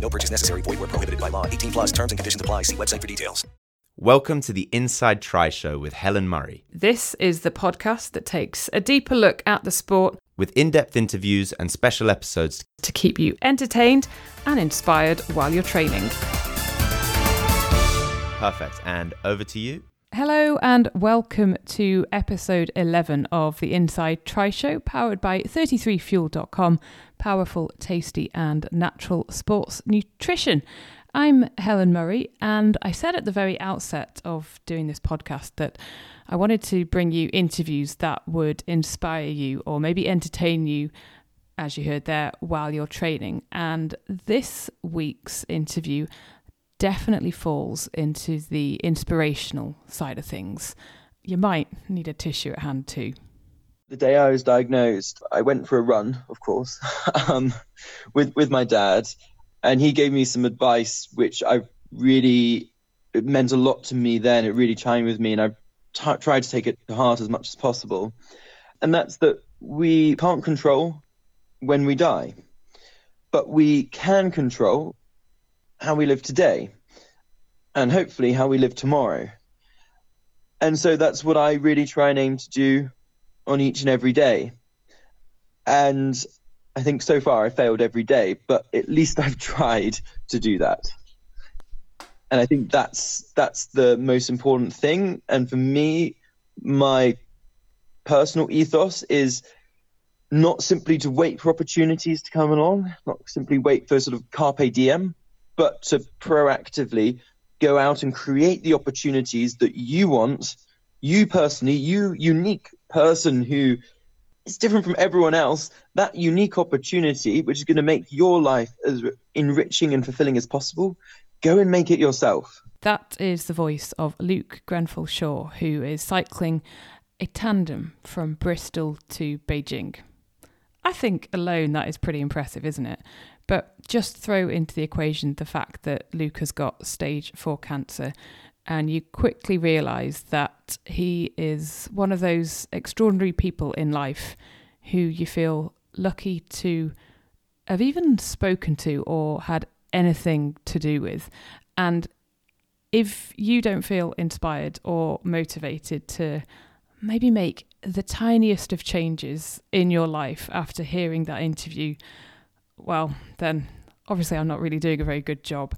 No purchase necessary. Void where prohibited by law. 18 plus terms and conditions apply. See website for details. Welcome to the Inside Tri Show with Helen Murray, This is the podcast that takes a deeper look at the sport with in depth interviews and special episodes. to keep you entertained and inspired while you're training. Perfect. And over to you. Hello and welcome to episode 11 of the Inside Tri Show, powered by 33fuel.com, powerful, tasty, and natural sports nutrition. I'm Helen Murray, and I said at the very outset of doing this podcast that I wanted to bring you interviews that would inspire you or maybe entertain you, as you heard there, while you're training. And this week's interview definitely falls into the inspirational side of things. You might need a tissue at hand too. the day I was diagnosed, I went for a run, of course, um, with with my dad, and he gave me some advice which I really it meant a lot to me then. It really chimed with me, and I t- tried to take it to heart as much as possible. And that's that we can't control when we die, but we can control how we live today, and hopefully how we live tomorrow. And so that's what I really try and aim to do on each and every day. And I think so far I failed every day, but at least I've tried to do that. And I think that's that's the most important thing. And for me, my personal ethos is not simply to wait for opportunities to come along, not simply wait for sort of carpe diem, but to proactively go out and create the opportunities that you want, you personally, you unique person who is different from everyone else, that unique opportunity, which is going to make your life as enriching and fulfilling as possible, go and make it yourself. That is the voice of Luke Grenfell Shaw, who is cycling a tandem from Bristol to Beijing. I think alone that is pretty impressive, isn't it? But just throw into the equation the fact that Luke has got stage four cancer, and you quickly realise that he is one of those extraordinary people in life who you feel lucky to have even spoken to or had anything to do with. And if you don't feel inspired or motivated to maybe make the tiniest of changes in your life after hearing that interview, well, then obviously I'm not really doing a very good job.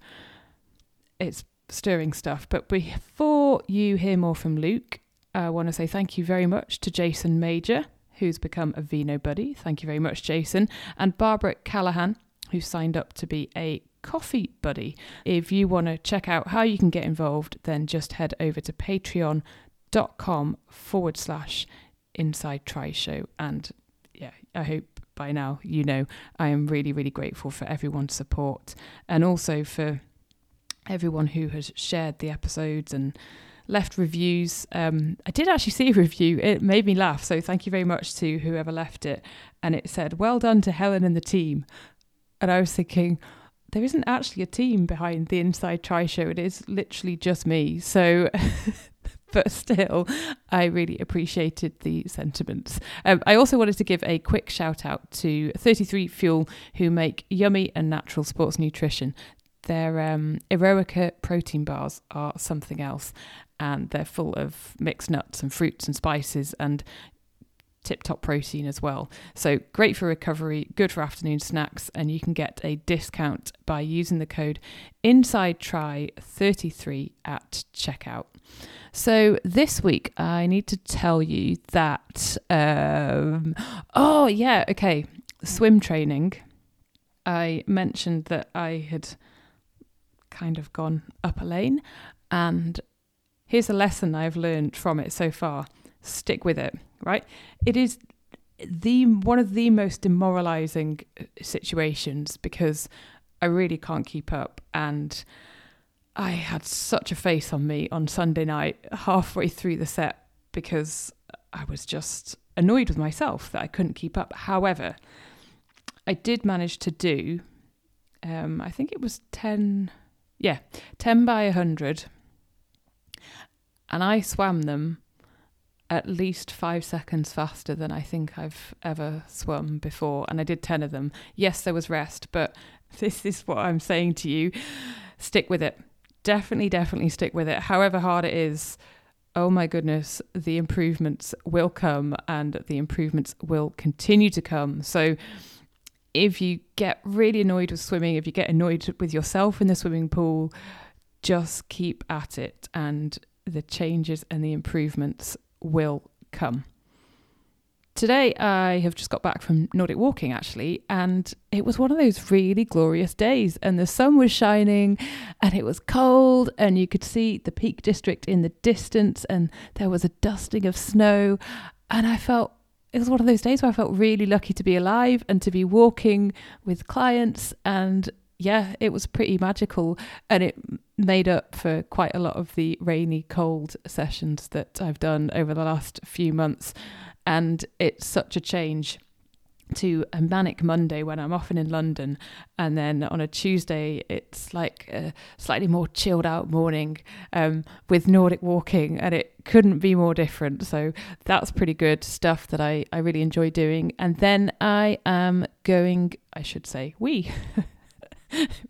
It's stirring stuff. But before you hear more from Luke, I want to say thank you very much to Jason Major, who's become a Vino buddy. Thank you very much, Jason. And Barbara Callahan, who signed up to be a coffee buddy. If you want to check out how you can get involved, then just head over to patreon.com forward slash inside tri show. And yeah, I hope by now you know I am really, really grateful for everyone's support and also for everyone who has shared the episodes and left reviews. Um, I did actually see a review. It made me laugh. So thank you very much to whoever left it. And it said, Well done to Helen and the team. And I was thinking, there isn't actually a team behind the Inside Tri show. It is literally just me. So, but still, I really appreciated the sentiments. Um, I also wanted to give a quick shout out to 33 Fuel, who make yummy and natural sports nutrition. Their um, Eroica protein bars are something else, and they're full of mixed nuts and fruits and spices and tip top protein as well. So great for recovery, good for afternoon snacks, and you can get a discount by using the code Inside Tri 33 at checkout. So this week I need to tell you that um, oh yeah, okay, swim training. I mentioned that I had kind of gone up a lane and here's a lesson I've learned from it so far. Stick with it right? It is the one of the most demoralizing uh, situations because I really can't keep up and I had such a face on me on Sunday night halfway through the set because I was just annoyed with myself that I couldn't keep up. However, I did manage to do um, I think it was 10 yeah, 10 by 100 and I swam them at least five seconds faster than I think I've ever swum before. And I did 10 of them. Yes, there was rest, but this is what I'm saying to you. Stick with it. Definitely, definitely stick with it. However hard it is, oh my goodness, the improvements will come and the improvements will continue to come. So, if you get really annoyed with swimming, if you get annoyed with yourself in the swimming pool, just keep at it and the changes and the improvements will come. Today, I have just got back from Nordic walking actually, and it was one of those really glorious days. And the sun was shining, and it was cold, and you could see the Peak District in the distance, and there was a dusting of snow. And I felt it was one of those days where I felt really lucky to be alive and to be walking with clients. And yeah, it was pretty magical, and it made up for quite a lot of the rainy, cold sessions that I've done over the last few months. And it's such a change to a manic Monday when I'm often in London, and then on a Tuesday it's like a slightly more chilled out morning um, with Nordic walking, and it couldn't be more different. So that's pretty good stuff that I I really enjoy doing. And then I am going, I should say, we.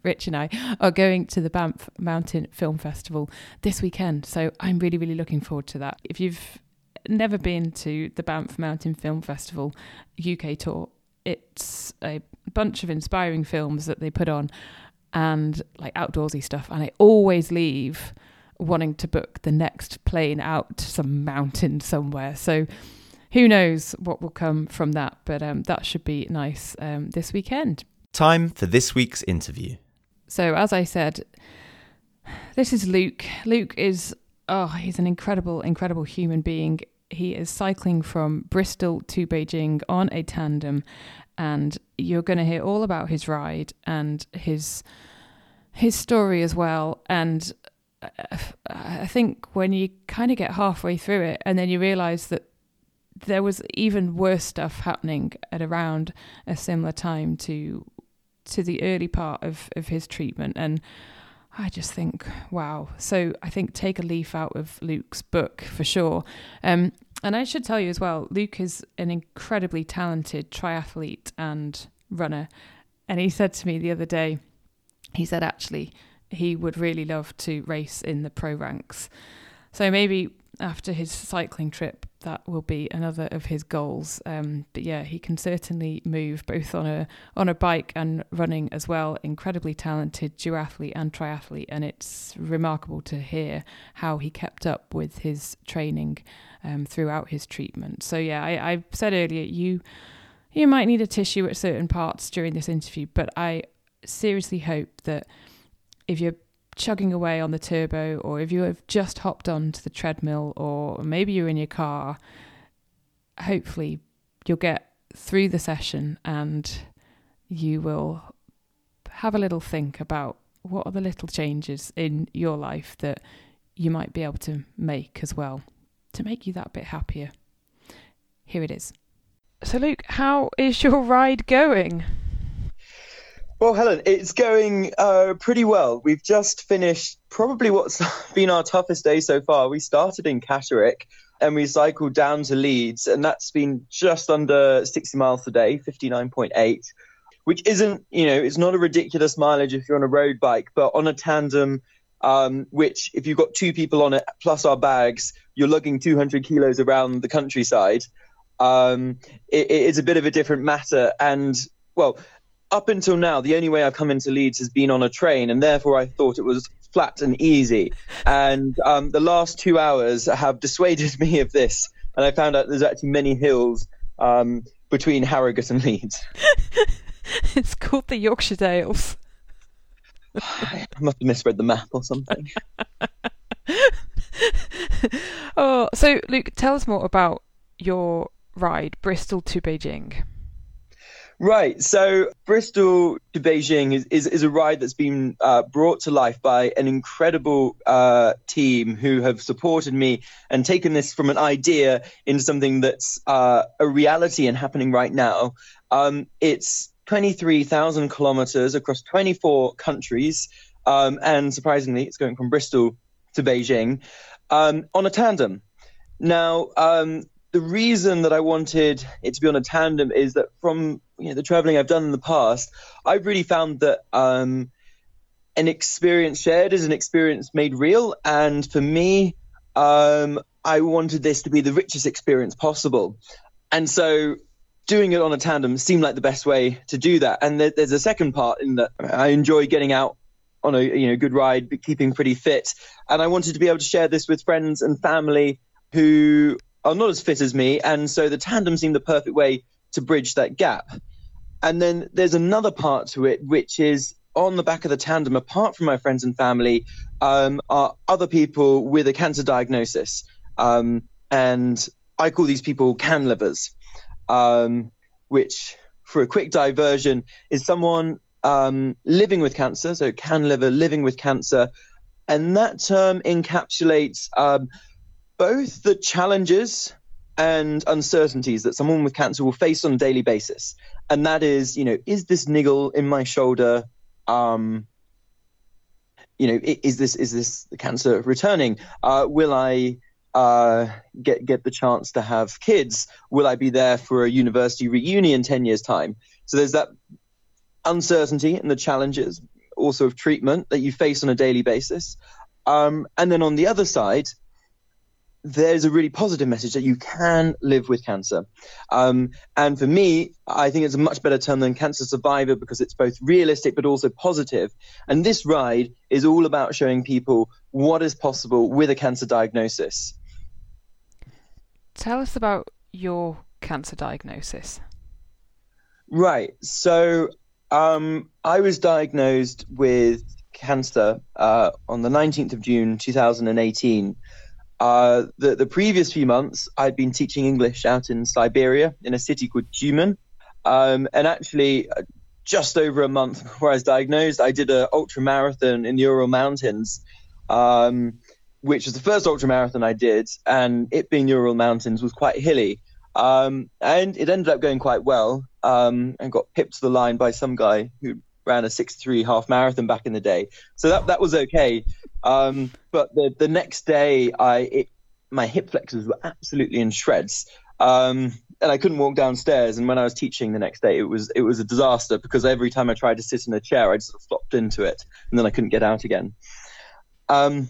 Rich and I are going to the Banff Mountain Film Festival this weekend. So I'm really, really looking forward to that. If you've never been to the Banff Mountain Film Festival UK tour, it's a bunch of inspiring films that they put on and like outdoorsy stuff. And I always leave wanting to book the next plane out to some mountain somewhere. So who knows what will come from that, but um, that should be nice um, this weekend. Time for this week's interview. So, as I said, this is Luke. Luke is, oh, he's an incredible, incredible human being. He is cycling from Bristol to Beijing on a tandem, and you're going to hear all about his ride and his his story as well. And uh, I think when you kind of get halfway through it, and then you realize that there was even worse stuff happening at around a similar time to to the early part of, of his treatment. And I just think, wow. So I think take a leaf out of Luke's book for sure. Um, and I should tell you as well, Luke is an incredibly talented triathlete and runner. And he said to me the other day, he said actually he would really love to race in the pro ranks. So maybe after his cycling trip, that will be another of his goals. Um, but yeah, he can certainly move both on a on a bike and running as well. Incredibly talented duathlete and triathlete, and it's remarkable to hear how he kept up with his training um, throughout his treatment. So yeah, I, I said earlier you you might need a tissue at certain parts during this interview, but I seriously hope that if you're chugging away on the turbo, or if you have just hopped onto the treadmill, or maybe you're in your car, hopefully you'll get through the session and you will have a little think about what are the little changes in your life that you might be able to make as well to make you that bit happier. Here it is. So, Luke, how is your ride going? Well, Helen, it's going uh, pretty well. We've just finished probably what's been our toughest day so far. We started in Catterick and we cycled down to Leeds, and that's been just under 60 miles a day, 59.8, which isn't, you know, it's not a ridiculous mileage if you're on a road bike, but on a tandem, um, which if you've got two people on it plus our bags, you're lugging 200 kilos around the countryside. Um, it, it is a bit of a different matter. And well, up until now, the only way I've come into Leeds has been on a train, and therefore I thought it was flat and easy. And um, the last two hours have dissuaded me of this, and I found out there's actually many hills um, between Harrogate and Leeds. it's called the Yorkshire Dales. I must have misread the map or something. oh, so Luke, tell us more about your ride, Bristol to Beijing. Right. So Bristol to Beijing is, is, is a ride that's been uh, brought to life by an incredible uh, team who have supported me and taken this from an idea into something that's uh, a reality and happening right now. Um, it's 23,000 kilometers across 24 countries. Um, and surprisingly, it's going from Bristol to Beijing um, on a tandem. Now, um, the reason that I wanted it to be on a tandem is that from you know, the traveling I've done in the past, I've really found that um, an experience shared is an experience made real. And for me, um, I wanted this to be the richest experience possible. And so doing it on a tandem seemed like the best way to do that. And there, there's a second part in that I enjoy getting out on a you know good ride, keeping pretty fit. And I wanted to be able to share this with friends and family who are not as fit as me. And so the tandem seemed the perfect way to bridge that gap. And then there's another part to it, which is on the back of the tandem, apart from my friends and family, um, are other people with a cancer diagnosis. Um, and I call these people CanLivers, um, which, for a quick diversion, is someone um, living with cancer, so CanLiver living with cancer. And that term encapsulates um, both the challenges and uncertainties that someone with cancer will face on a daily basis. And that is, you know, is this niggle in my shoulder, um, you know, is this is this cancer returning? Uh, will I uh, get get the chance to have kids? Will I be there for a university reunion ten years time? So there's that uncertainty and the challenges also of treatment that you face on a daily basis. Um, and then on the other side, there's a really positive message that you can live with cancer. Um, and for me, I think it's a much better term than cancer survivor because it's both realistic but also positive. And this ride is all about showing people what is possible with a cancer diagnosis. Tell us about your cancer diagnosis. Right. So um, I was diagnosed with cancer uh, on the 19th of June 2018. Uh, the, the previous few months, I'd been teaching English out in Siberia in a city called Tyumen. Um, and actually, uh, just over a month before I was diagnosed, I did an ultra marathon in the Ural Mountains, um, which was the first ultra marathon I did. And it being Ural Mountains was quite hilly. Um, and it ended up going quite well um, and got pipped to the line by some guy who ran a 63 half marathon back in the day. So that, that was okay. Um, but the, the next day, I it, my hip flexors were absolutely in shreds. Um, and I couldn't walk downstairs. And when I was teaching the next day, it was it was a disaster because every time I tried to sit in a chair, I just sort of flopped into it, and then I couldn't get out again. Um,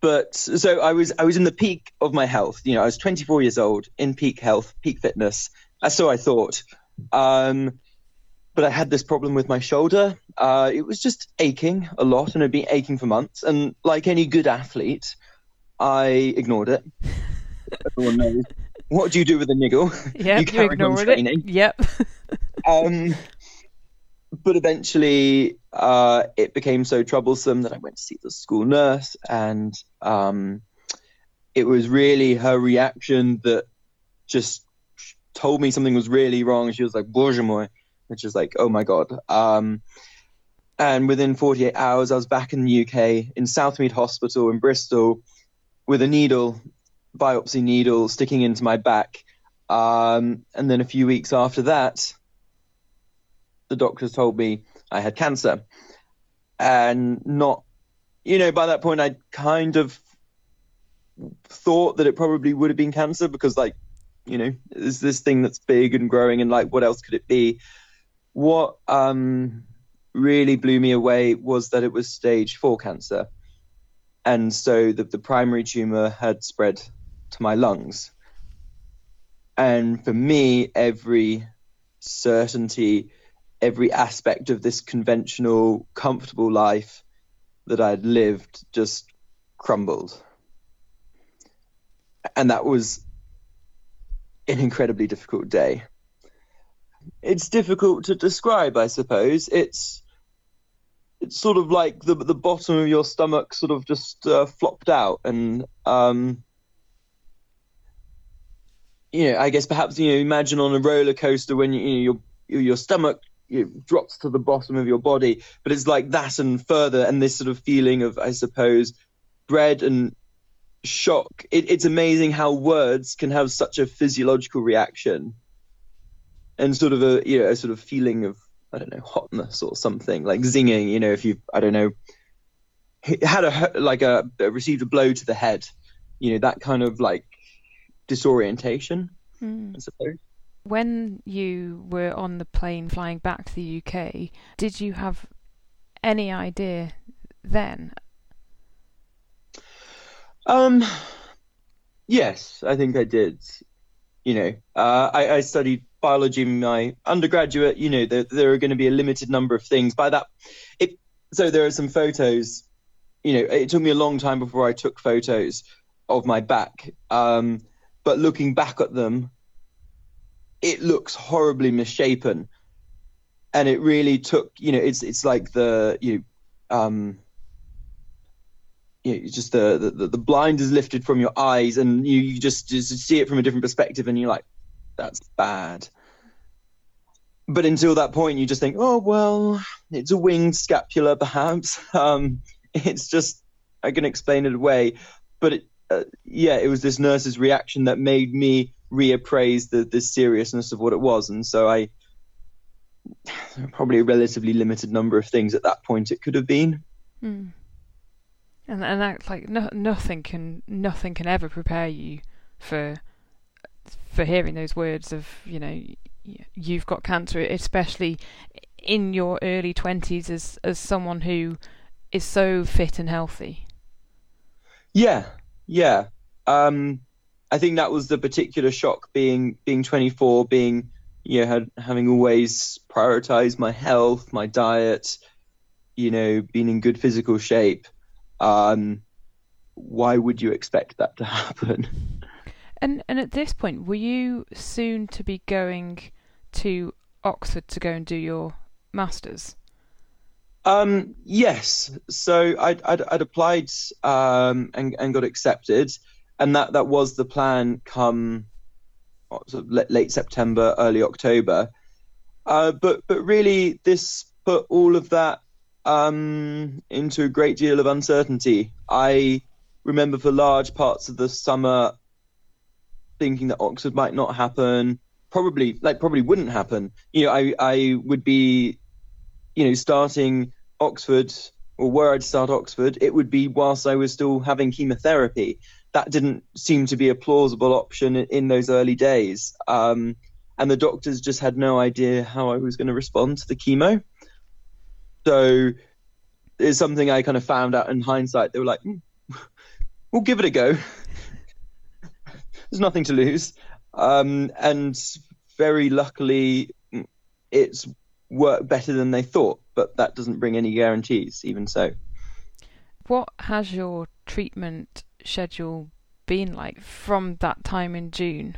but so I was I was in the peak of my health. You know, I was 24 years old, in peak health, peak fitness. So I thought. Um, but I had this problem with my shoulder. Uh, it was just aching a lot, and it'd been aching for months. And like any good athlete, I ignored it. Everyone knows. What do you do with a niggle? Yeah, you carry you on training. It. Yep. um, but eventually, uh, it became so troublesome that I went to see the school nurse, and um, it was really her reaction that just told me something was really wrong. She was like, "Bozhe moi." Which is like, oh my god. Um, and within 48 hours, I was back in the UK in Southmead Hospital in Bristol with a needle, biopsy needle, sticking into my back. Um, and then a few weeks after that, the doctors told me I had cancer, and not, you know, by that point I kind of thought that it probably would have been cancer because, like, you know, there's this thing that's big and growing, and like, what else could it be? What um, really blew me away was that it was stage four cancer, and so the, the primary tumor had spread to my lungs. And for me, every certainty, every aspect of this conventional, comfortable life that I'd lived just crumbled. And that was an incredibly difficult day. It's difficult to describe, I suppose. It's it's sort of like the the bottom of your stomach sort of just uh, flopped out, and um, you know, I guess perhaps you know, imagine on a roller coaster when you, you know, your your stomach you know, drops to the bottom of your body, but it's like that and further, and this sort of feeling of, I suppose, dread and shock. It, it's amazing how words can have such a physiological reaction, and sort of a you know a sort of feeling of I don't know hotness or something like zinging. You know, if you I don't know had a like a received a blow to the head, you know that kind of like disorientation, Hmm. I suppose. When you were on the plane flying back to the UK, did you have any idea then? Um, yes, I think I did. You know, uh, I, I studied biology in my undergraduate. You know, there, there are going to be a limited number of things. By that, it so there are some photos. You know, it took me a long time before I took photos of my back. Um, but looking back at them, it looks horribly misshapen, and it really took. You know, it's it's like the you know, um, you just the, the the blind is lifted from your eyes, and you, you just just see it from a different perspective, and you're like, that's bad. But until that point, you just think, oh well, it's a winged scapula, perhaps. Um, it's just I can explain it away, but it, uh, yeah, it was this nurse's reaction that made me reappraise the the seriousness of what it was, and so I probably a relatively limited number of things at that point it could have been. Hmm. And and that like no, nothing can nothing can ever prepare you for for hearing those words of you know you've got cancer, especially in your early twenties as as someone who is so fit and healthy. Yeah, yeah. Um, I think that was the particular shock being being 24, being you know had, having always prioritized my health, my diet, you know, being in good physical shape. Um, why would you expect that to happen? And and at this point, were you soon to be going to Oxford to go and do your masters? Um, yes. So I'd, I'd, I'd applied um, and, and got accepted, and that, that was the plan come sort of late, late September, early October. Uh, but but really, this put all of that um, into a great deal of uncertainty. I remember for large parts of the summer thinking that Oxford might not happen, probably like probably wouldn't happen. You know, I I would be, you know, starting Oxford or where I'd start Oxford, it would be whilst I was still having chemotherapy. That didn't seem to be a plausible option in, those early days. Um, and the doctors just had no idea how I was going to respond to the chemo. So it's something I kind of found out in hindsight. They were like, "Hmm, we'll give it a go. There's nothing to lose. Um, and very luckily, it's worked better than they thought, but that doesn't bring any guarantees, even so. What has your treatment schedule been like from that time in June?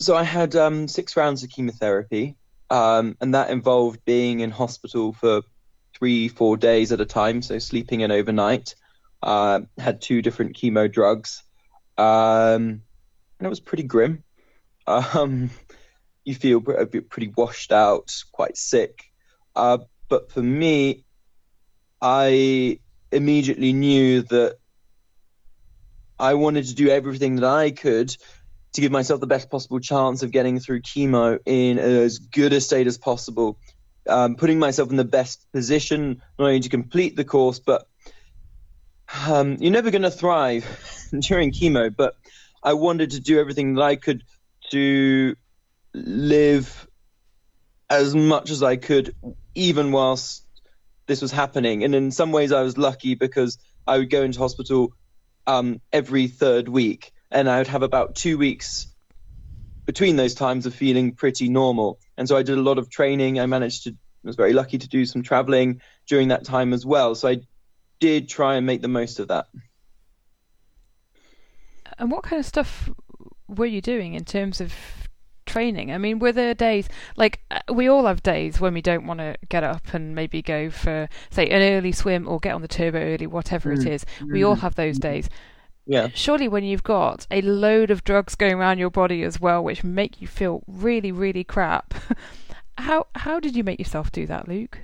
So I had um, six rounds of chemotherapy, um, and that involved being in hospital for three, four days at a time, so sleeping in overnight. Uh, had two different chemo drugs, um, and it was pretty grim. Um, you feel a bit pretty washed out, quite sick. Uh, but for me, I immediately knew that I wanted to do everything that I could to give myself the best possible chance of getting through chemo in as good a state as possible, um, putting myself in the best position not only to complete the course, but um, you're never going to thrive during chemo. But I wanted to do everything that I could to live as much as I could, even whilst this was happening. And in some ways, I was lucky because I would go into hospital um, every third week, and I would have about two weeks between those times of feeling pretty normal. And so I did a lot of training. I managed to, was very lucky to do some traveling during that time as well. So I did try and make the most of that. And what kind of stuff were you doing in terms of training? I mean, were there days like uh, we all have days when we don't want to get up and maybe go for say an early swim or get on the turbo early, whatever mm. it is. We all have those days. Yeah. Surely, when you've got a load of drugs going around your body as well, which make you feel really, really crap, how how did you make yourself do that, Luke?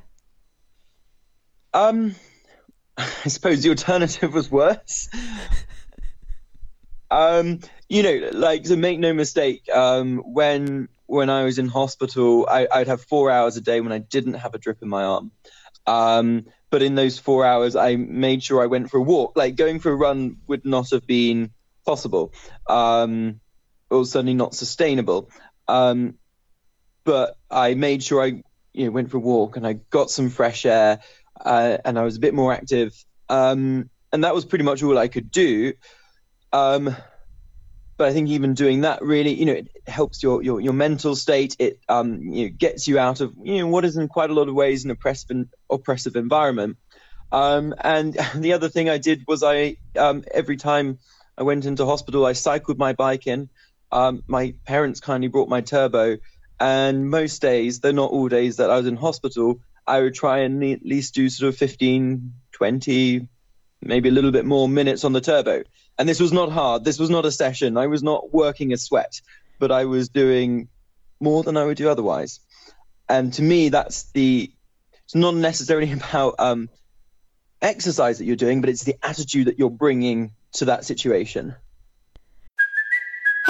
Um, I suppose the alternative was worse. um, you know, like to make no mistake, um, when when I was in hospital, I, would have four hours a day when I didn't have a drip in my arm. Um, but in those four hours, I made sure I went for a walk. Like going for a run would not have been possible, um, or certainly not sustainable. Um, but I made sure I you know, went for a walk and I got some fresh air, uh, and I was a bit more active. Um, and that was pretty much all I could do. Um, but I think even doing that really, you know, it helps your your, your mental state. It um, you know, gets you out of you know what is in quite a lot of ways an oppressive oppressive environment. Um, and the other thing I did was I um, every time I went into hospital, I cycled my bike in. Um, my parents kindly brought my turbo, and most days, though not all days that I was in hospital, I would try and at least do sort of 15, 20, maybe a little bit more minutes on the turbo. And this was not hard. This was not a session. I was not working a sweat, but I was doing more than I would do otherwise. And to me, that's the. It's not necessarily about um, exercise that you're doing, but it's the attitude that you're bringing to that situation.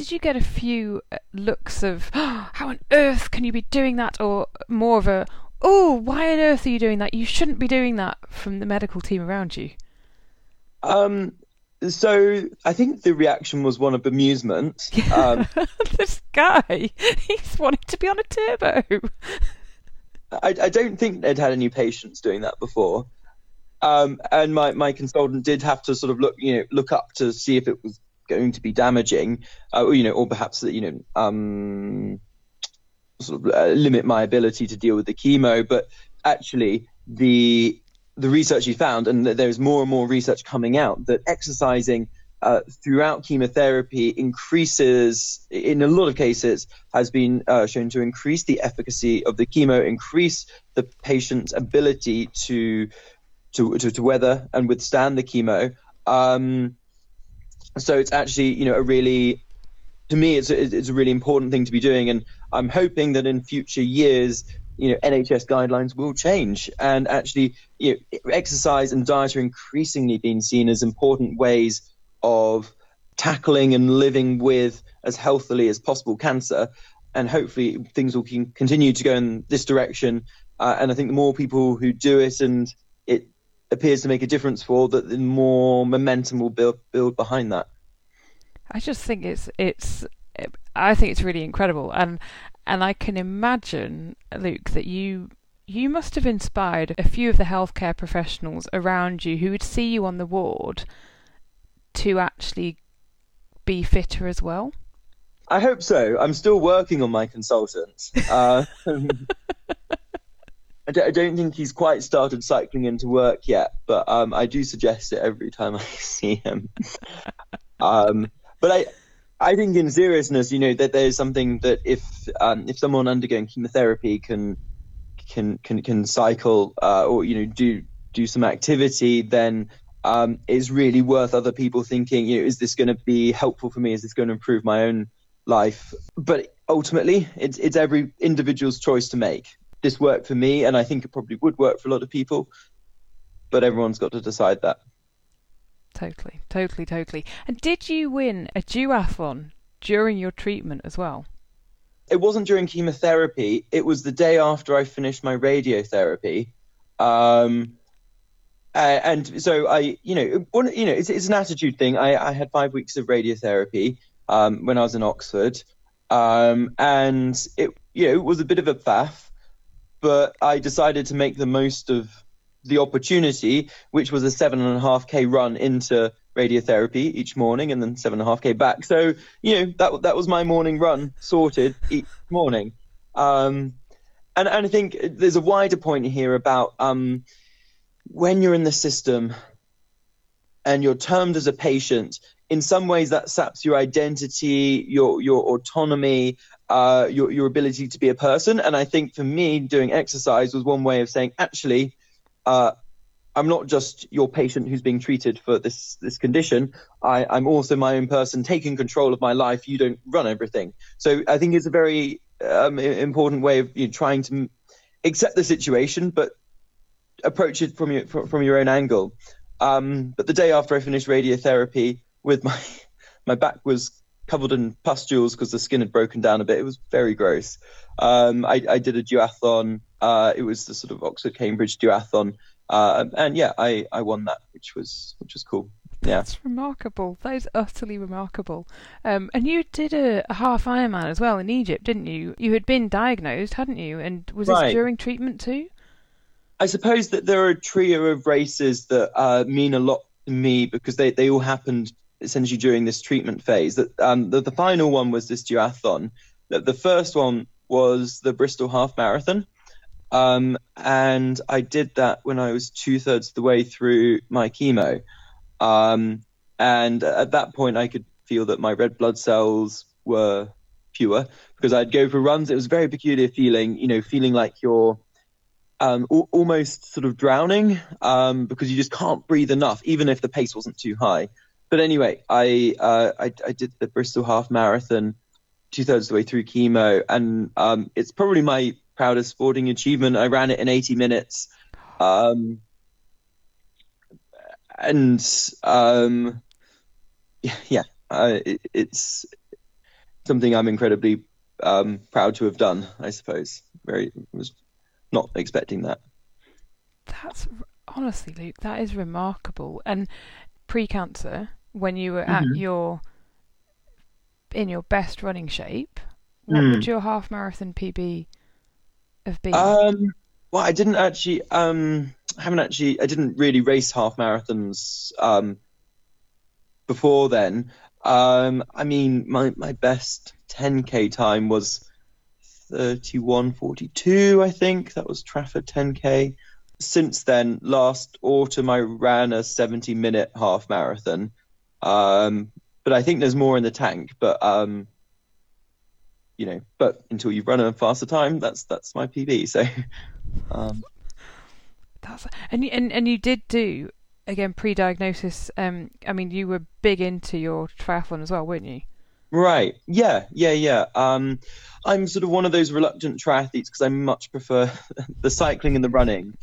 did you get a few uh, looks of oh, how on earth can you be doing that or more of a oh why on earth are you doing that you shouldn't be doing that from the medical team around you um so I think the reaction was one of amusement. Um, this guy, he's wanting to be on a turbo. I, I don't think they'd had any patients doing that before. Um, and my, my consultant did have to sort of look, you know, look up to see if it was going to be damaging, uh, or, you know, or perhaps you know, um, sort of uh, limit my ability to deal with the chemo. But actually, the the research he found, and there's more and more research coming out that exercising uh, throughout chemotherapy increases, in a lot of cases, has been uh, shown to increase the efficacy of the chemo, increase the patient's ability to to to, to weather and withstand the chemo. Um, so it's actually you know a really to me it's a, it's a really important thing to be doing. And i'm hoping that in future years you know nhs guidelines will change. And actually you know exercise and diet are increasingly being seen as important ways of tackling and living with as healthily as possible cancer. And hopefully things will continue to go in this direction. Uh, and i think the more people who do it and appears to make a difference for, that the more momentum will build build behind that. I just think it's it's I think it's really incredible, and and I can imagine, Luke, that you you must have inspired a few of the healthcare professionals around you who would see you on the ward to actually be fitter as well. I hope so. I'm still working on my consultants. Uh, I don't think he's quite started cycling into work yet, but um, I do suggest it every time I see him. um, but I, I think in seriousness, you know, that there's something that if um, if someone undergoing chemotherapy can can can can cycle uh, or you know do do some activity, then um, it's really worth other people thinking, you know, is this going to be helpful for me? Is this going to improve my own life? But ultimately, it's it's every individual's choice to make. This worked for me, and I think it probably would work for a lot of people. But everyone's got to decide that. Totally, totally, totally. And did you win a duathlon during your treatment as well? It wasn't during chemotherapy. It was the day after I finished my radiotherapy. Um, uh, and so I, you know, one, you know, it's, it's an attitude thing. I, I had five weeks of radiotherapy um, when I was in Oxford, um, and it, you know, it was a bit of a faff, but I decided to make the most of the opportunity, which was a seven and a half k run into radiotherapy each morning, and then seven and a half k back. So you know that that was my morning run sorted each morning. Um, and and I think there's a wider point here about um, when you're in the system and you're termed as a patient. In some ways, that saps your identity, your your autonomy, uh, your your ability to be a person. And I think for me, doing exercise was one way of saying, actually, uh, I'm not just your patient who's being treated for this this condition. I, I'm also my own person taking control of my life. You don't run everything. So I think it's a very um, important way of you know, trying to accept the situation, but approach it from your from, from your own angle. Um, but the day after I finished radiotherapy, with my my back was covered in pustules because the skin had broken down a bit. It was very gross. Um, I, I, did a duathlon. Uh, it was the sort of Oxford Cambridge duathlon, uh, and yeah, I, I won that, which was which was cool. Yeah. That's remarkable. That is utterly remarkable. Um, and you did a, a, half Ironman as well in Egypt, didn't you? You had been diagnosed, hadn't you? And was right. this during treatment too? I suppose that there are a trio of races that uh, mean a lot to me because they, they all happened essentially during this treatment phase. That um, the, the final one was this duathlon. The, the first one was the Bristol Half Marathon. Um, and I did that when I was two thirds of the way through my chemo. Um, and at that point, I could feel that my red blood cells were fewer because I'd go for runs. It was a very peculiar feeling, you know, feeling like you're um, al- almost sort of drowning um, because you just can't breathe enough, even if the pace wasn't too high. But anyway, I, uh, I, I did the Bristol Half Marathon two thirds of the way through chemo, and um, it's probably my proudest sporting achievement. I ran it in 80 minutes. Um, and um, yeah, uh, it, it's something I'm incredibly um, proud to have done. I suppose. Very was not expecting that. That's honestly, Luke, that is remarkable. And pre-cancer, when you were mm-hmm. at your in your best running shape, what mm. would your half marathon PB have been? Um, well, I didn't actually. Um, I haven't actually. I didn't really race half marathons um, before then. Um, I mean, my my best 10k time was 31:42. I think that was Trafford 10k. Since then, last autumn, I ran a 70 minute half marathon. Um, but I think there's more in the tank. But um, you know, but until you run a faster time, that's that's my PB. So, um, that's and and and you did do again pre-diagnosis. Um, I mean, you were big into your triathlon as well, weren't you? Right. Yeah. Yeah. Yeah. Um, I'm sort of one of those reluctant triathletes because I much prefer the cycling and the running,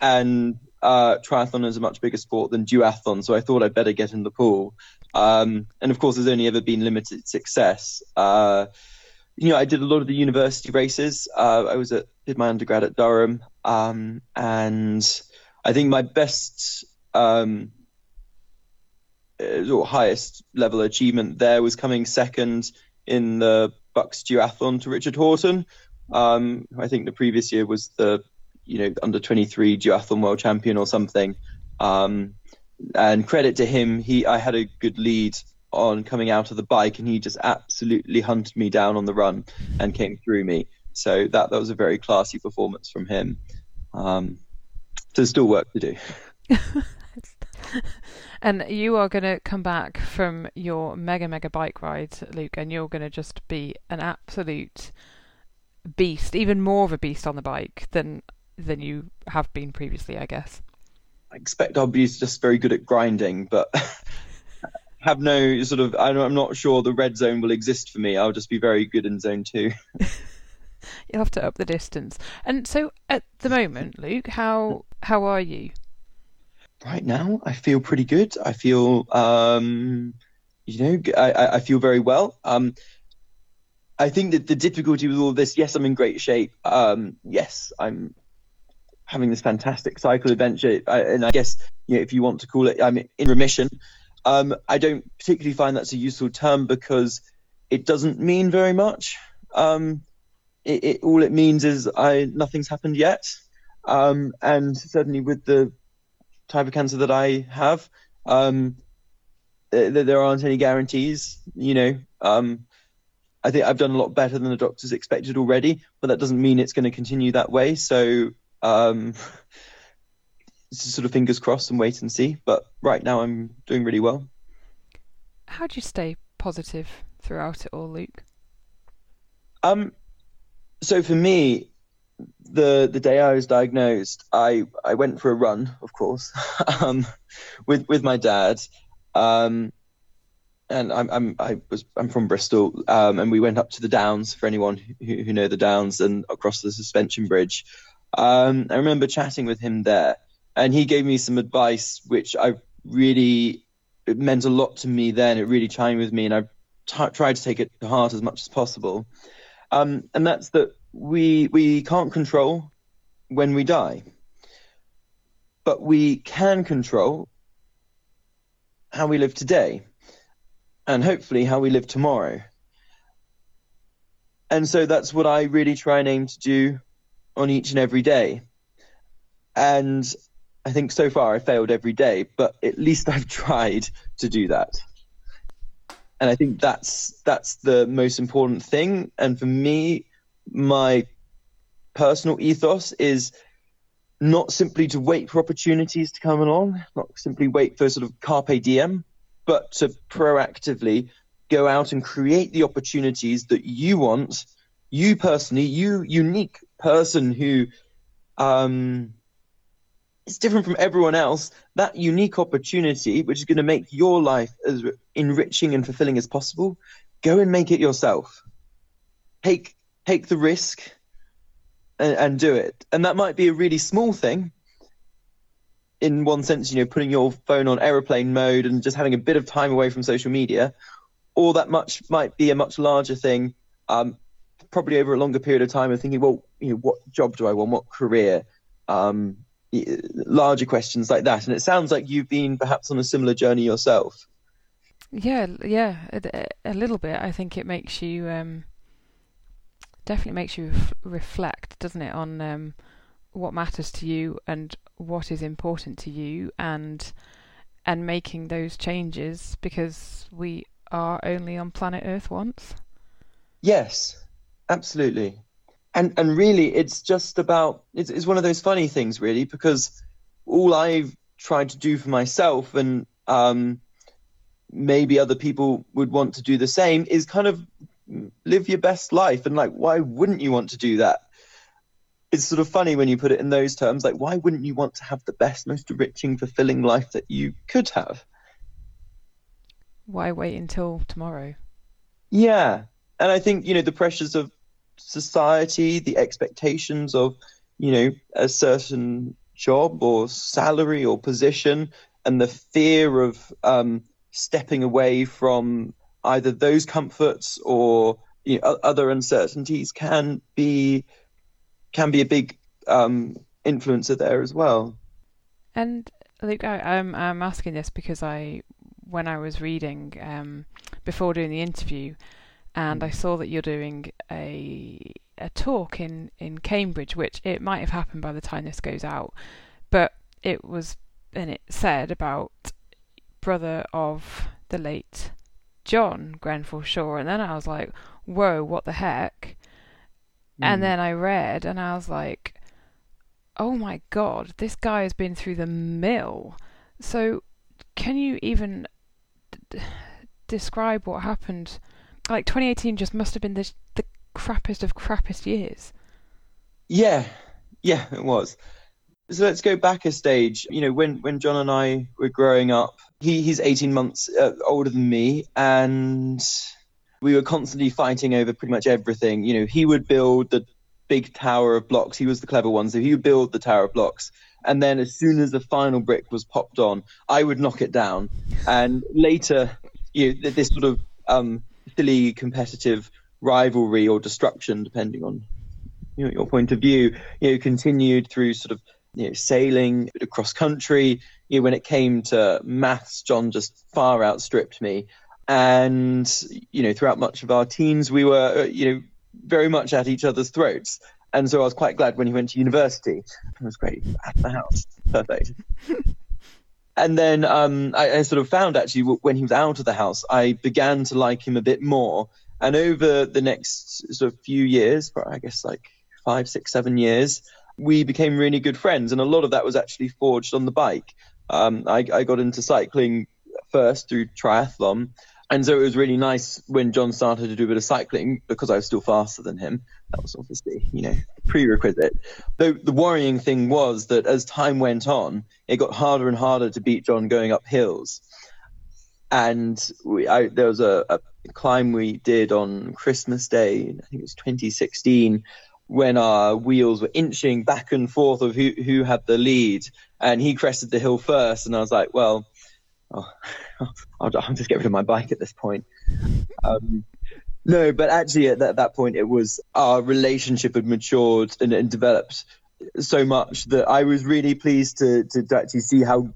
and uh, triathlon is a much bigger sport than duathlon. So I thought I'd better get in the pool. Um, and of course, there's only ever been limited success. Uh, you know, I did a lot of the university races. Uh, I was at did my undergrad at Durham, um, and I think my best um, uh, or highest level achievement there was coming second in the BUCS duathlon to Richard Horton. Um, I think the previous year was the you know under 23 duathlon world champion or something. Um, and credit to him, he I had a good lead on coming out of the bike, and he just absolutely hunted me down on the run and came through me. So that that was a very classy performance from him. Um, so there's still work to do. and you are going to come back from your mega mega bike ride, Luke, and you're going to just be an absolute beast, even more of a beast on the bike than than you have been previously, I guess. I expect I'll be just very good at grinding, but have no sort of. I'm not sure the red zone will exist for me. I'll just be very good in zone two. You'll have to up the distance. And so, at the moment, Luke, how how are you? Right now, I feel pretty good. I feel, um, you know, I, I feel very well. Um, I think that the difficulty with all this, yes, I'm in great shape. Um, yes, I'm having this fantastic cycle adventure, I, and I guess you know, if you want to call it, I'm in remission. Um, I don't particularly find that's a useful term because it doesn't mean very much. Um, it, it, all it means is I nothing's happened yet, um, and certainly with the type of cancer that I have, um, there, there aren't any guarantees. You know, um, I think I've done a lot better than the doctors expected already, but that doesn't mean it's going to continue that way. So, um, sort of fingers crossed and wait and see. But right now, I'm doing really well. How do you stay positive throughout it all, Luke? Um, so for me, the the day I was diagnosed, I I went for a run, of course, um, with with my dad. Um, and I'm I'm I was I'm from Bristol, um, and we went up to the Downs for anyone who, who know the Downs and across the suspension bridge. Um, I remember chatting with him there, and he gave me some advice which I really it meant a lot to me then. It really chimed with me, and I t- tried to take it to heart as much as possible. Um, and that's that we we can't control when we die, but we can control how we live today and hopefully how we live tomorrow. And so that's what I really try and aim to do on each and every day. And I think so far I failed every day, but at least I've tried to do that. And I think that's that's the most important thing. And for me, my personal ethos is not simply to wait for opportunities to come along, not simply wait for sort of carpe diem, but to proactively go out and create the opportunities that you want, you personally, you unique person who um, is different from everyone else, that unique opportunity, which is going to make your life as enriching and fulfilling as possible, go and make it yourself. Take take the risk and, and do it. And that might be a really small thing, in one sense, you know, putting your phone on aeroplane mode and just having a bit of time away from social media, or that much might be a much larger thing, um, probably over a longer period of time, and thinking, well, you know, what job do I want? What career? Um, larger questions like that. And it sounds like you've been perhaps on a similar journey yourself. Yeah, yeah, a, a little bit. I think it makes you um, definitely makes you reflect, doesn't it, on um, what matters to you and what is important to you and and making those changes because we are only on planet Earth once. Yes, absolutely. And and really it's just about it's it's one of those funny things really because all I've tried to do for myself and um, maybe other people would want to do the same is kind of live your best life and like why wouldn't you want to do that it's sort of funny when you put it in those terms. Like, why wouldn't you want to have the best, most enriching, fulfilling life that you could have? Why wait until tomorrow? Yeah. And I think, you know, the pressures of society, the expectations of, you know, a certain job or salary or position, and the fear of um, stepping away from either those comforts or you know, other uncertainties can be can be a big um, influencer there as well. And Luke, I, I'm I'm asking this because I when I was reading um, before doing the interview, and I saw that you're doing a a talk in in Cambridge, which it might have happened by the time this goes out, but it was and it said about brother of the late John Grenfell Shaw, and then I was like, whoa, what the heck? Mm. And then I read, and I was like, oh my god, this guy has been through the mill. So, can you even d- describe what happened? Like 2018 just must have been the the crappiest of crappiest years. Yeah, yeah, it was. So let's go back a stage. You know, when when John and I were growing up, he he's 18 months uh, older than me, and we were constantly fighting over pretty much everything. You know, he would build the big tower of blocks. He was the clever one, so he would build the tower of blocks. And then as soon as the final brick was popped on, I would knock it down. And later, you know, this sort of um, competitive rivalry or destruction, depending on you know, your point of view, you know, continued through sort of you know, sailing across country. You know, when it came to maths, John just far outstripped me. And you know, throughout much of our teens, we were uh, you know very much at each other's throats. And so I was quite glad when he went to university. It was great at the house, perfect. and then um, I, I, sort of found actually when he was out of the house, I began to like him a bit more. And over the next sort of few years, I guess like five, six, seven years, we became really good friends. And a lot of that was actually forged on the bike. Um, I, I got into cycling first through triathlon. And so it was really nice when John started to do a bit of cycling because I was still faster than him. That was obviously, you know, prerequisite. The, the worrying thing was that as time went on, it got harder and harder to beat John going up hills. And we, I, there was a, a climb we did on Christmas Day, I think it was 2016, when our wheels were inching back and forth of who, who had the lead. And he crested the hill first. And I was like, well, oh, I'll, I'll, just get rid of my bike at this point. Um, no, but actually at that, that, point, it was our relationship had matured and, and, developed so much that I was really pleased to, to, to actually see how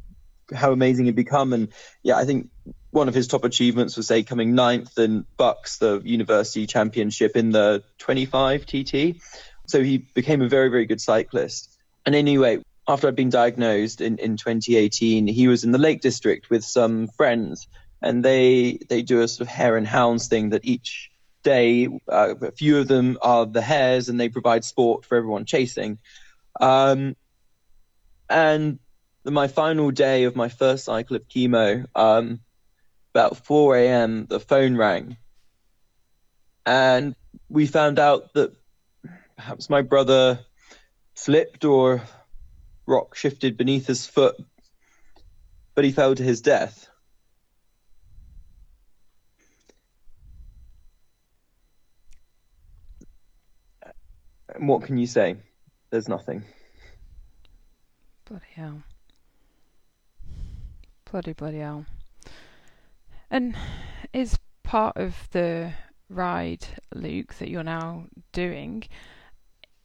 how amazing it become. And yeah, I think one of his top achievements was say coming ninth in BUCS, the university championship in the 25 TT. So he became a very, very good cyclist. And anyway, after I'd been diagnosed in, in 2018, he was in the Lake District with some friends, and they they do a sort of hare and hounds thing that each day uh, a few of them are the hares, and they provide sport for everyone chasing. Um, and my final day of my first cycle of chemo, um, about 4 a.m., the phone rang. And we found out that perhaps my brother slipped or rock shifted beneath his foot, but he fell to his death. And what can you say? There's nothing. Bloody hell. Bloody, bloody hell. And is part of the ride, Luke, that you're now doing,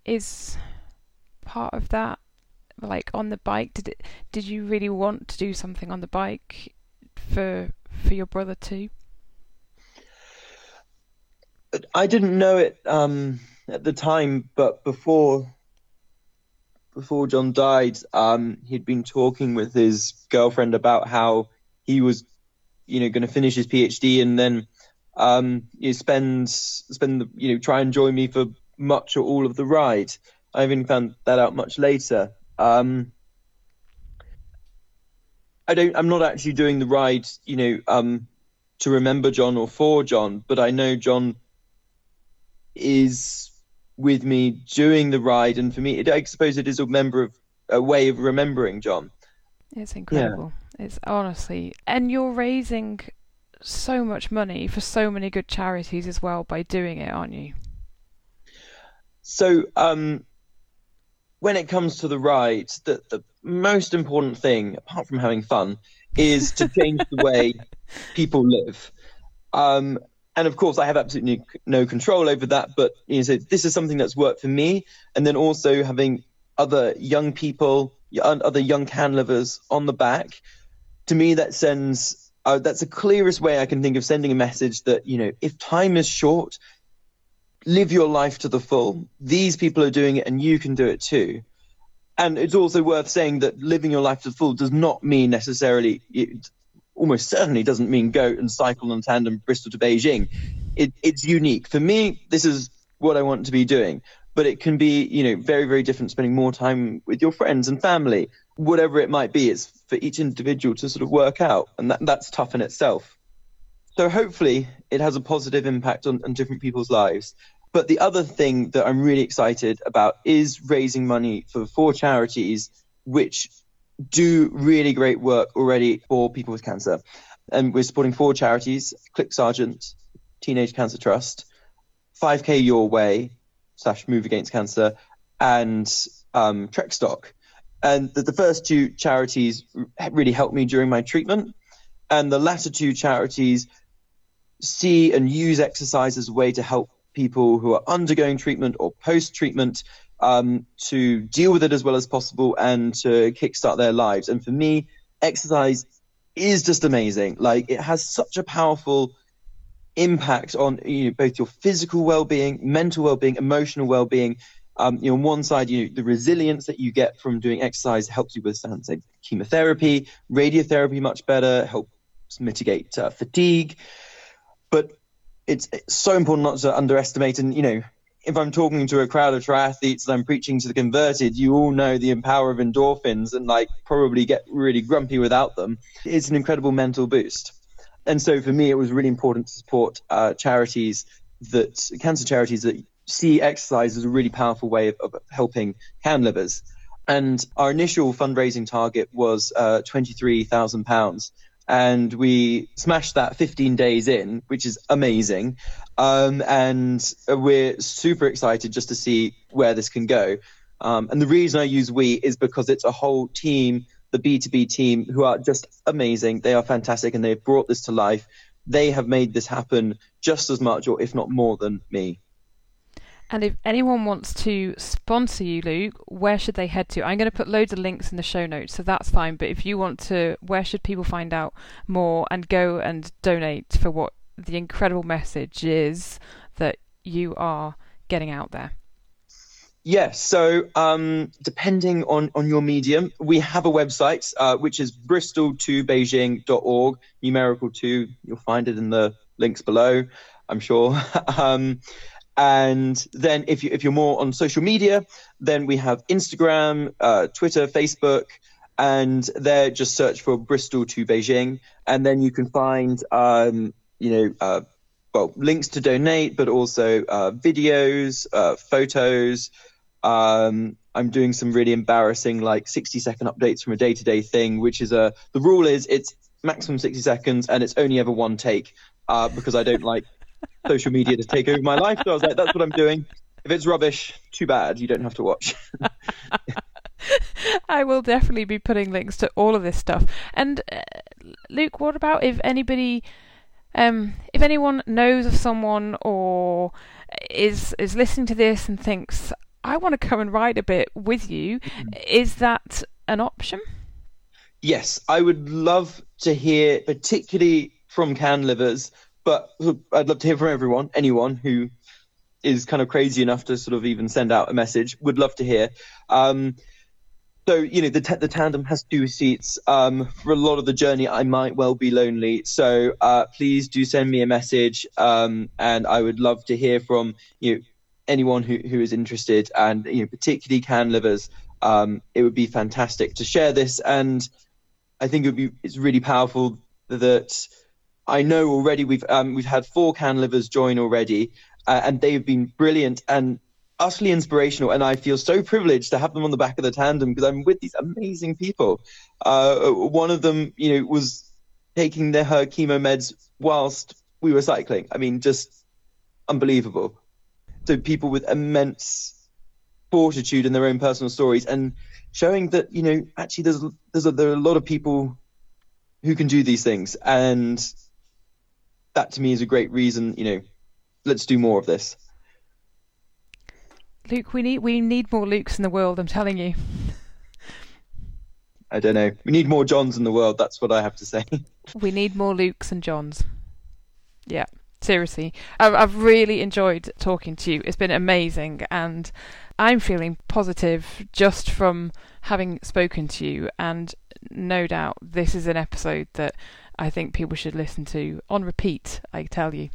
is part of that like on the bike? Did it? Did you really want to do something on the bike for for your brother too? I didn't know it um, at the time, but before before John died, um, he'd been talking with his girlfriend about how he was you know going to finish his PhD and then um, you know, spend spend the, you know try and join me for much or all of the ride. I even found that out much later. Um, I don't. I'm not actually doing the ride, you know, um, to remember John or for John, but I know John is with me doing the ride, and for me, it, I suppose it is a member of a way of remembering John. It's incredible. Yeah. It's honestly, and you're raising so much money for so many good charities as well by doing it, aren't you? So, um, when it comes to the ride, the, the most important thing, apart from having fun, is to change the way people live. Um, and of course, I have absolutely no control over that. But you know, so this is something that's worked for me, and then also having other young people, other young CanLivers on the back. To me, that sends uh, that's the clearest way I can think of sending a message that, you know, if time is short, live your life to the full. These people are doing it and you can do it too. And it's also worth saying that living your life to the full does not mean necessarily, it almost certainly doesn't mean go and cycle on tandem Bristol to Beijing. It, it's unique. For me, this is what I want to be doing. But it can be, you know, very, very different spending more time with your friends and family, whatever it might be. It's for each individual to sort of work out. And that, that's tough in itself. So hopefully it has a positive impact on, on different people's lives. But the other thing that I'm really excited about is raising money for four charities which do really great work already for people with cancer. And we're supporting four charities CLIC Sargent, Teenage Cancer Trust, 5K Your Way, slash Move Against Cancer, and um, Trekstock. And the, the first two charities really helped me during my treatment. And the latter two charities see and use exercise as a way to help people who are undergoing treatment or post treatment um, to deal with it as well as possible and to kickstart their lives. And for me, exercise is just amazing. Like it has such a powerful impact on you know, both your physical well-being, mental well-being, emotional well-being. Um, you know, on one side, you know, the resilience that you get from doing exercise helps you withstand, say, chemotherapy, radiotherapy much better, helps mitigate uh, fatigue. But it's, it's so important not to underestimate. And you know, if I'm talking to a crowd of triathletes and I'm preaching to the converted, you all know the power of endorphins and like probably get really grumpy without them. It's an incredible mental boost. And so for me, it was really important to support uh, charities that cancer charities that see exercise as a really powerful way of, of helping CanLivers. And our initial fundraising target was uh, £23,000 and we smashed that 15 days in, which is amazing. Um, and we're super excited just to see where this can go. Um, and the reason I use we is because it's a whole team, the B2B team, who are just amazing. They are fantastic and they've brought this to life. They have made this happen just as much, or if not more, than me. And if anyone wants to sponsor you, Luke, where should they head to? I'm going to put loads of links in the show notes, so that's fine. But if you want to, where should people find out more and go and donate for what the incredible message is that you are getting out there? Yes. So, um, depending on, on your medium, we have a website, uh, which is bristol2beijing.org, numerical two. You'll find it in the links below, I'm sure. um, and then if you if you're more on social media, then we have Instagram, uh, Twitter, Facebook, and there just search for Bristol to Beijing, and then you can find um, you know uh, well links to donate, but also uh, videos, uh, photos. Um, I'm doing some really embarrassing like 60 second updates from a day to day thing, which is a the rule is it's maximum 60 seconds and it's only ever one take uh, because I don't like social media to take over my life. So I was like, that's what I'm doing. If it's rubbish, too bad. You don't have to watch. I will definitely be putting links to all of this stuff. And uh, Luke, what about if anybody, um, if anyone knows of someone or is is listening to this and thinks, I want to come and ride a bit with you, mm-hmm. is that an option? Yes, I would love to hear, particularly from CanLivers, but I'd love to hear from everyone, anyone who is kind of crazy enough to sort of even send out a message. Would love to hear. Um, so you know the t- the tandem has two seats. Um, for a lot of the journey, I might well be lonely. So uh, please do send me a message, um, and I would love to hear from you know, anyone who, who is interested, and you know particularly CanLivers. Um, it would be fantastic to share this, and I think it would be it's really powerful that I know already we've um, we've had four CanLivers join already, uh, and they've been brilliant and utterly inspirational. And I feel so privileged to have them on the back of the tandem because I'm with these amazing people. Uh, one of them, you know, was taking her chemo meds whilst we were cycling. I mean, just unbelievable. So people with immense fortitude in their own personal stories and showing that you know actually there's there's a, there are a lot of people who can do these things and that to me is a great reason. You know, let's do more of this. Luke, we need we need more Lukes in the world. I'm telling you. I don't know. We need more Johns in the world. That's what I have to say. We need more Lukes and Johns. Yeah, seriously. I've, I've really enjoyed talking to you. It's been amazing. And I'm feeling positive just from having spoken to you. And no doubt this is an episode that I think people should listen to on repeat, I tell you.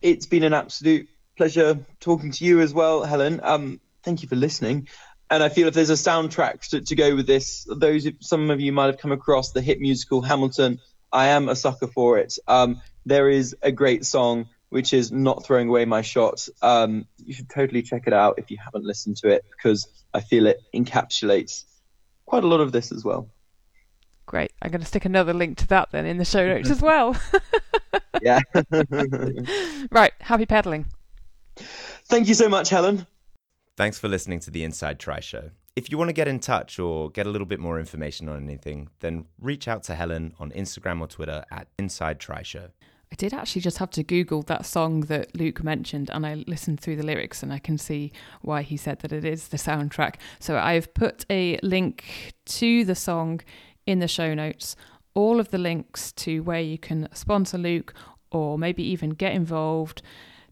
It's been an absolute pleasure talking to you as well, Helen. Um, thank you for listening. And I feel if there's a soundtrack to, to go with this, those some of you might have come across the hit musical Hamilton. I am a sucker for it. Um, there is a great song which is not throwing away my shot. Um, you should totally check it out if you haven't listened to it because I feel it encapsulates quite a lot of this as well. Great. I'm going to stick another link to that then in the show notes as well. yeah. right. Happy pedaling. Thank you so much, Helen. Thanks for listening to the Inside Tri Show. If you want to get in touch or get a little bit more information on anything, then reach out to Helen on Instagram or Twitter at Inside Tri Show. I did actually just have to Google that song that Luke mentioned, and I listened through the lyrics, and I can see why he said that it is the soundtrack. So I've put a link to the song in the show notes, all of the links to where you can sponsor Luke or maybe even get involved,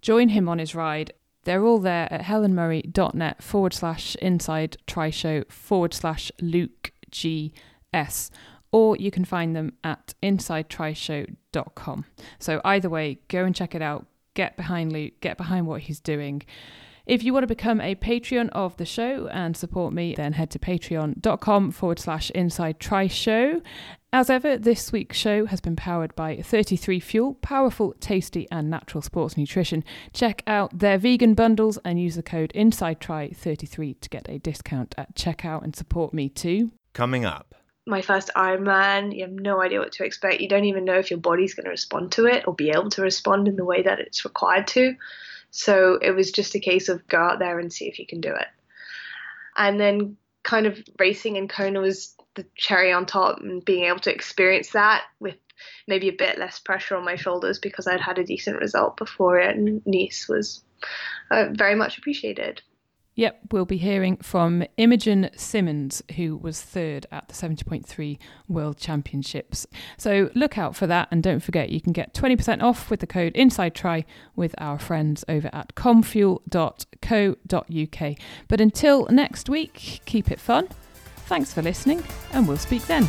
join him on his ride. They're all there at helenmurray.net forward slash inside tri show forward slash Luke GS or you can find them at insidetrishow.com. So either way, go and check it out. Get behind Luke, get behind what he's doing. If you want to become a Patreon of the show and support me, then head to patreon.com forward slash inside tri show. As ever, this week's show has been powered by 33 Fuel, powerful, tasty, and natural sports nutrition. Check out their vegan bundles and use the code INSIDETRI33 to get a discount at checkout and support me too. Coming up. My first Ironman, you have no idea what to expect. You don't even know if your body's going to respond to it or be able to respond in the way that it's required to. So it was just a case of go out there and see if you can do it. And then kind of racing in Kona was the cherry on top and being able to experience that with maybe a bit less pressure on my shoulders because I'd had a decent result before it and Nice was uh, very much appreciated. Yep, we'll be hearing from Imogen Simmons, who was third at the 70.3 World Championships. So look out for that, and don't forget you can get 20% off with the code INSIDETRI with our friends over at comfuel.co.uk. But until next week, keep it fun. Thanks for listening, and we'll speak then.